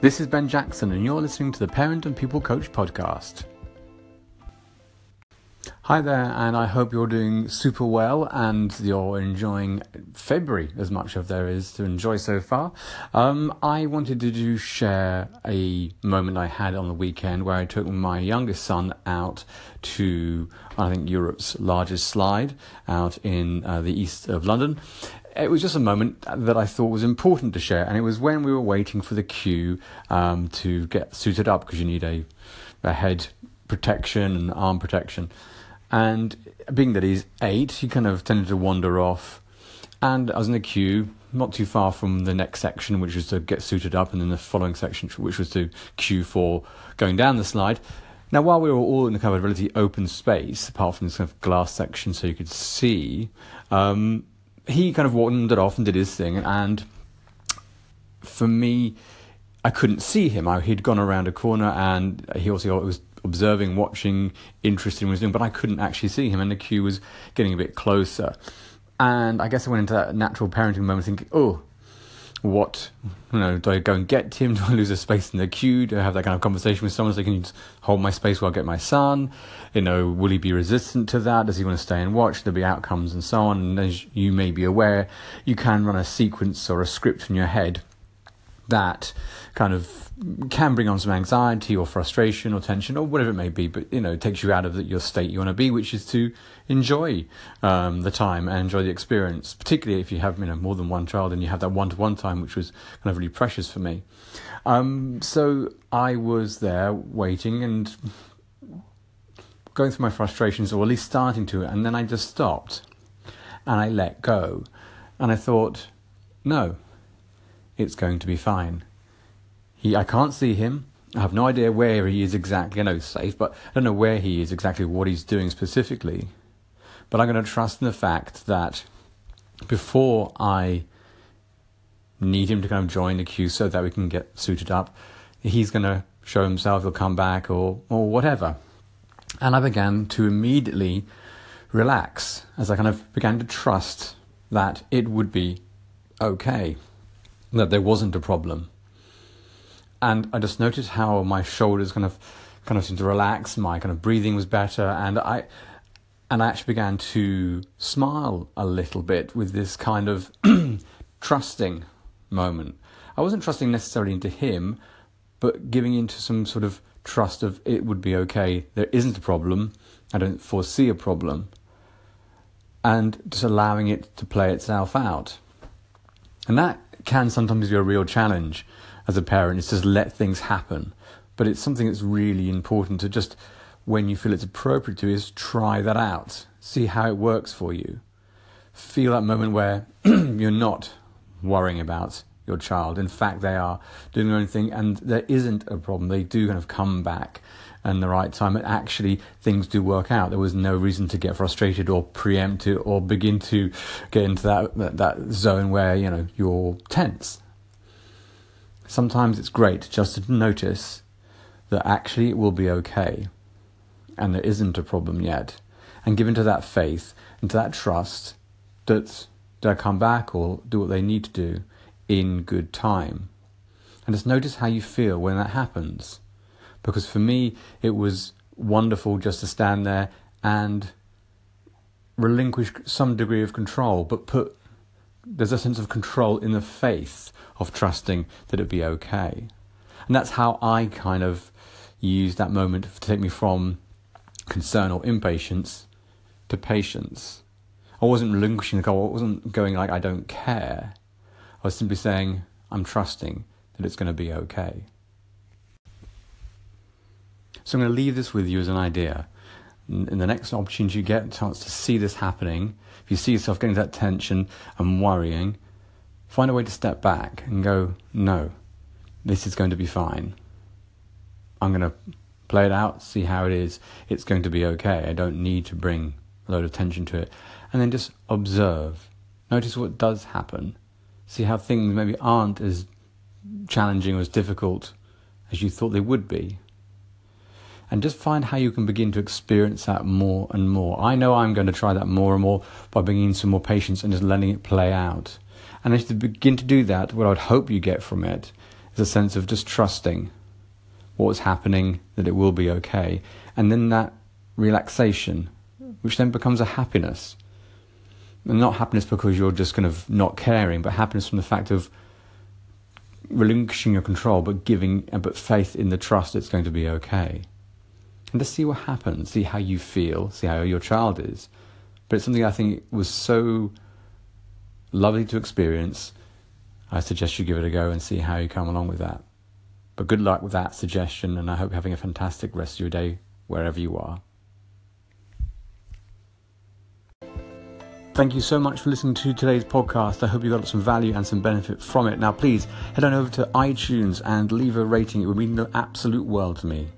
This is Ben Jackson, and you're listening to the Parent and People Coach podcast. Hi there, and I hope you're doing super well and you're enjoying February as much as there is to enjoy so far. Um, I wanted to do share a moment I had on the weekend where I took my youngest son out to, I think, Europe's largest slide out in uh, the east of London. It was just a moment that I thought was important to share, and it was when we were waiting for the queue um, to get suited up because you need a, a head protection and arm protection. And being that he's eight, he kind of tended to wander off. And I was in the queue, not too far from the next section, which was to get suited up, and then the following section, which was to queue for going down the slide. Now, while we were all in the kind of relatively open space, apart from this kind of glass section so you could see, um, he kind of wandered off and did his thing. And for me, I couldn't see him. I, he'd gone around a corner, and he also was observing, watching, interested in what he was doing, but I couldn't actually see him, and the queue was getting a bit closer. And I guess I went into that natural parenting moment thinking, oh, what, you know, do I go and get him? Do I lose a space in the queue? Do I have that kind of conversation with someone so they can hold my space while I get my son? You know, will he be resistant to that? Does he want to stay and watch? There'll be outcomes and so on. And as you may be aware, you can run a sequence or a script in your head that kind of can bring on some anxiety or frustration or tension or whatever it may be, but you know, it takes you out of the, your state you want to be, which is to enjoy um, the time and enjoy the experience. Particularly if you have you know more than one child and you have that one-to-one time, which was kind of really precious for me. Um, so I was there waiting and going through my frustrations, or at least starting to, and then I just stopped and I let go, and I thought, no, it's going to be fine he, I can't see him. I have no idea where he is exactly. I know he's safe, but I don't know where he is exactly, what he's doing specifically. But I'm going to trust in the fact that before I need him to kind of join the queue so that we can get suited up, he's going to show himself, he'll come back, or or whatever. And I began to immediately relax as I kind of began to trust that it would be okay, that there wasn't a problem and I just noticed how my shoulders kind of kind of seemed to relax. My kind of breathing was better, and I and I actually began to smile a little bit with this kind of trusting moment. I wasn't trusting necessarily into him, but giving into some sort of trust of it would be okay. There isn't a problem. I don't foresee a problem. And just allowing it to play itself out. And that can sometimes be a real challenge as a parent is just let things happen. But it's something that's really important to just, when you feel it's appropriate to, is try that out. See how it works for you. Feel that moment where you're not worrying about your child. In fact, they are doing their own thing and there isn't a problem. They do kind of come back and the right time. And actually, things do work out. There was no reason to get frustrated or preempt it or begin to get into that, that, that zone where, you know, you're tense sometimes it's great just to notice that actually it will be okay and there isn't a problem yet. And give into that faith and to that trust that they'll come back or do what they need to do in good time. And just notice how you feel when that happens. Because for me, it was wonderful just to stand there and relinquish some degree of control, but put there's a sense of control in the faith of trusting that it'd be okay. And that's how I kind of used that moment to take me from concern or impatience to patience. I wasn't relinquishing the goal, I wasn't going like I don't care. I was simply saying, I'm trusting that it's going to be okay. So I'm going to leave this with you as an idea. In the next opportunity you get a chance to see this happening, if you see yourself getting that tension and worrying, find a way to step back and go, no, this is going to be fine. I'm going to play it out, see how it is. It's going to be okay. I don't need to bring a load of tension to it. And then just observe. Notice what does happen. See how things maybe aren't as challenging or as difficult as you thought they would be and just find how you can begin to experience that more and more. I know I'm going to try that more and more by bringing in some more patience and just letting it play out. And as you begin to do that, what I would hope you get from it is a sense of just trusting what's happening, that it will be okay. And then that relaxation, which then becomes a happiness. And not happiness because you're just kind of not caring, but happiness from the fact of relinquishing your control, but giving, but faith in the trust it's going to be okay. And to see what happens, see how you feel, see how your child is. But it's something I think was so lovely to experience. I suggest you give it a go and see how you come along with that. But good luck with that suggestion, and I hope you're having a fantastic rest of your day wherever you are. Thank you so much for listening to today's podcast. I hope you got some value and some benefit from it. Now, please head on over to iTunes and leave a rating. It would mean the absolute world to me.